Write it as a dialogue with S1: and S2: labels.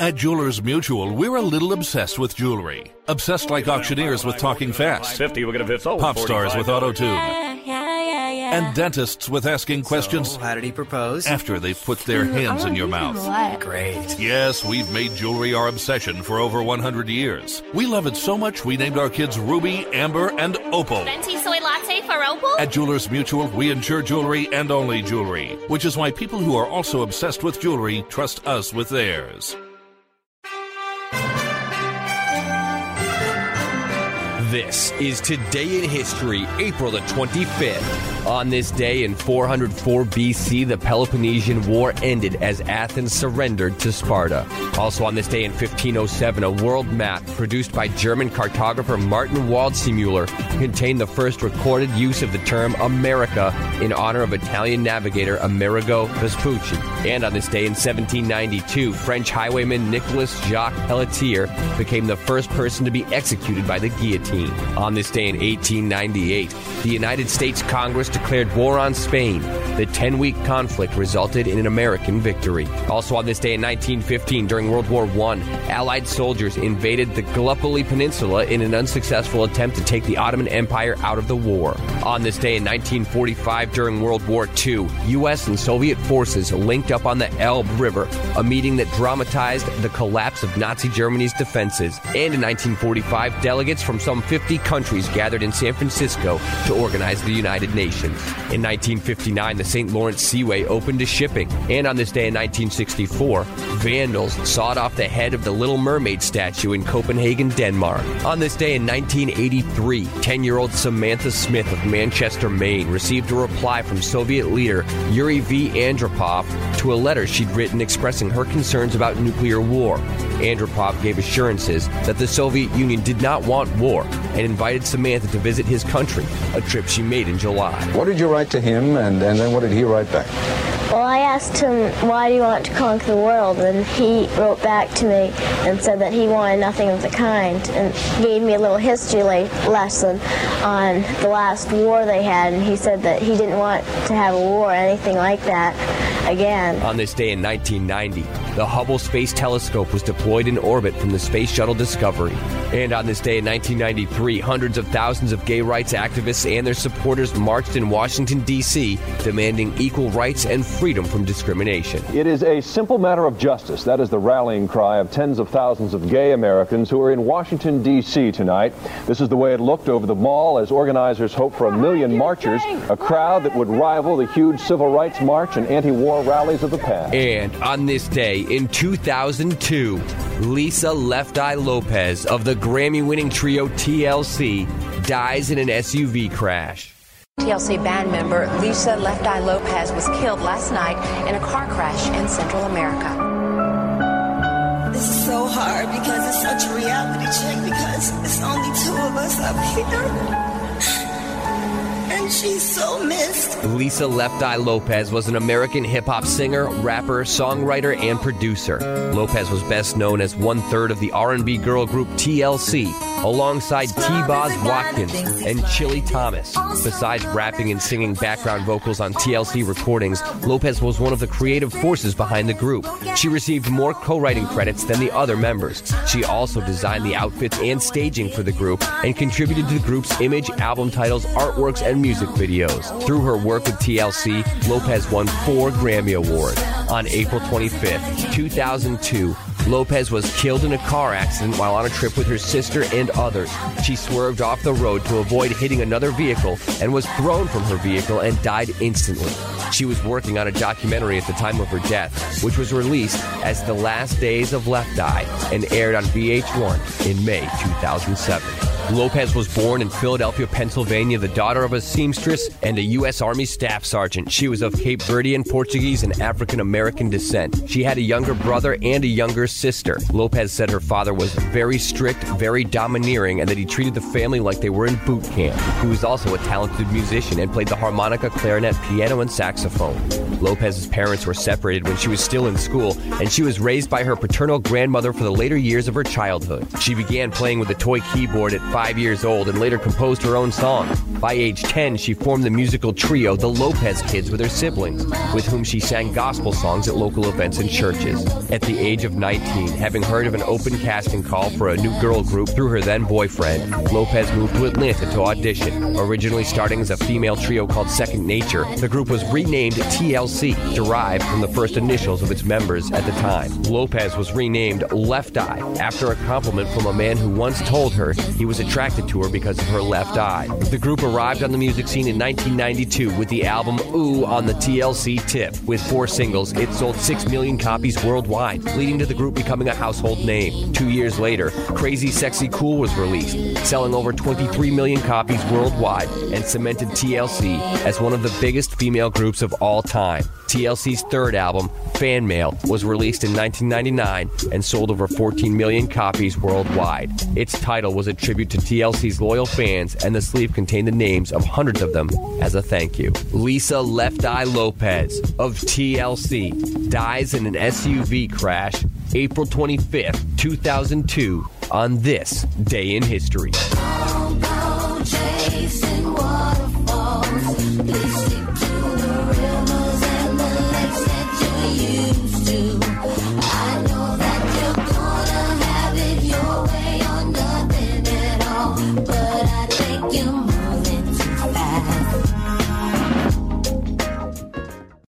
S1: At Jewelers Mutual, we're a little obsessed with jewelry. Obsessed like auctioneers with talking fast.
S2: 50, we're going to fit
S1: Pop stars with auto tune.
S3: Yeah, yeah, yeah.
S1: And dentists with asking questions
S4: So, how did he propose?
S1: after they've put their hands in your oh, mouth.
S3: What?
S4: Great.
S1: Yes, we've made jewelry our obsession for over 100 years. We love it so much we named our kids Ruby, Amber, and Opal.
S5: Venti soy latte for Opal?
S1: At Jewelers Mutual, we insure jewelry and only jewelry, which is why people who are also obsessed with jewelry trust us with theirs.
S6: This is Today in History, April the 25th. On this day in 404 BC, the Peloponnesian War ended as Athens surrendered to Sparta. Also on this day in 1507, a world map produced by German cartographer Martin Waldseemüller contained the first recorded use of the term America in honor of Italian navigator Amerigo Vespucci. And on this day in 1792, French highwayman Nicolas Jacques Pelletier became the first person to be executed by the guillotine. On this day in 1898, the United States Congress declared war on Spain. The 10 week conflict resulted in an American victory. Also on this day in 1915, during World War I, Allied soldiers invaded the Gallipoli Peninsula in an unsuccessful attempt to take the Ottoman Empire out of the war. On this day in 1945, during World War II, U.S. and Soviet forces linked up on the Elbe River, a meeting that dramatized the collapse of Nazi Germany's defenses. And in 1945, delegates from some 50 countries gathered in San Francisco to organize the United Nations. In 1959, the St. Lawrence Seaway opened to shipping. And on this day in 1964, vandals sawed off the head of the Little Mermaid statue in Copenhagen, Denmark. On this day in 1983, 10 year old Samantha Smith of Manchester, Maine received a reply from Soviet leader Yuri V. Andropov to a letter she'd written expressing her concerns about nuclear war. Andropov gave assurances that the Soviet Union did not want war and invited Samantha to visit his country, a trip she made in July.
S7: What did you write to him, and, and then what did he write back?
S3: Well, I asked him, why do you want to conquer the world? And he wrote back to me and said that he wanted nothing of the kind and gave me a little history le- lesson on the last war they had. And he said that he didn't want to have a war or anything like that again.
S6: On this day in 1990, the Hubble Space Telescope was deployed in orbit from the Space Shuttle Discovery. And on this day in 1993, hundreds of thousands of gay rights activists and their supporters marched in Washington, D.C., demanding equal rights and freedom from discrimination.
S8: It is a simple matter of justice. That is the rallying cry of tens of thousands of gay Americans who are in Washington, D.C. tonight. This is the way it looked over the mall as organizers hope for a million marchers, a crowd that would rival the huge civil rights march and anti war rallies of the past.
S6: And on this day in 2002, Lisa Left Eye Lopes of the Grammy winning trio TLC dies in an SUV crash.
S9: TLC band member Lisa Left Eye Lopes was killed last night in a car crash in Central America.
S10: This is so hard because it's such a reality check because it's only two of us up here. She's so missed.
S6: Lisa Left Eye Lopes was an American hip hop singer, rapper, songwriter, and producer. Lopes was best known as one third of the R&B girl group TLC, alongside T-Boz Watkins and Chili Thomas. Besides rapping and singing background vocals on TLC recordings, Lopes was one of the creative forces behind the group. She received more co-writing credits than the other members. She also designed the outfits and staging for the group and contributed to the group's image, album titles, artworks, and music videos. Through her work with TLC, Lopes won four Grammy Awards. On April 25th, 2002, Lopes was killed in a car accident while on a trip with her sister and others. She swerved off the road to avoid hitting another vehicle and was thrown from her vehicle and died instantly. She was working on a documentary at the time of her death, which was released as The Last Days of Left Eye and aired on VH1 in May 2007. Lopes was born in Philadelphia, Pennsylvania, the daughter of a seamstress and a U.S. Army staff sergeant. She was of Cape Verdean, Portuguese, and African American descent. She had a younger brother and a younger sister. Lopes said her father was very strict, very domineering, and that he treated the family like they were in boot camp. He was also a talented musician and played the harmonica, clarinet, piano, and saxophone. Lopes's parents were separated when she was still in school, and she was raised by her paternal grandmother for the later years of her childhood. She began playing with a toy keyboard at five years old and later composed her own songs. By age 10, she formed the musical trio The Lopes Kids with her siblings, with whom she sang gospel songs at local events and churches. At the age of 19, having heard of an open casting call for a new girl group through her then boyfriend, Lopes moved to Atlanta to audition. Originally starting as a female trio called Second Nature, the group was renamed TLC, derived from the first initials of its members at the time. Lopes was renamed Left Eye after a compliment from a man who once told her he was attracted to her because of her left eye. The group arrived on the music scene in 1992 with the album Ooh on the TLC tip. With four singles, it sold 6 million copies worldwide, leading to the group becoming a household name. Two years later, Crazy Sexy Cool was released, selling over 23 million copies worldwide and cemented TLC as one of the biggest female groups of all time. TLC's third album, Fan Mail, was released in 1999 and sold over 14 million copies worldwide. Its title was a tribute to TLC's loyal fans, and the sleeve contained the names of hundreds of them as a thank you. Lisa Left Eye Lopes of TLC dies in an SUV crash April 25th, 2002, on this day in history.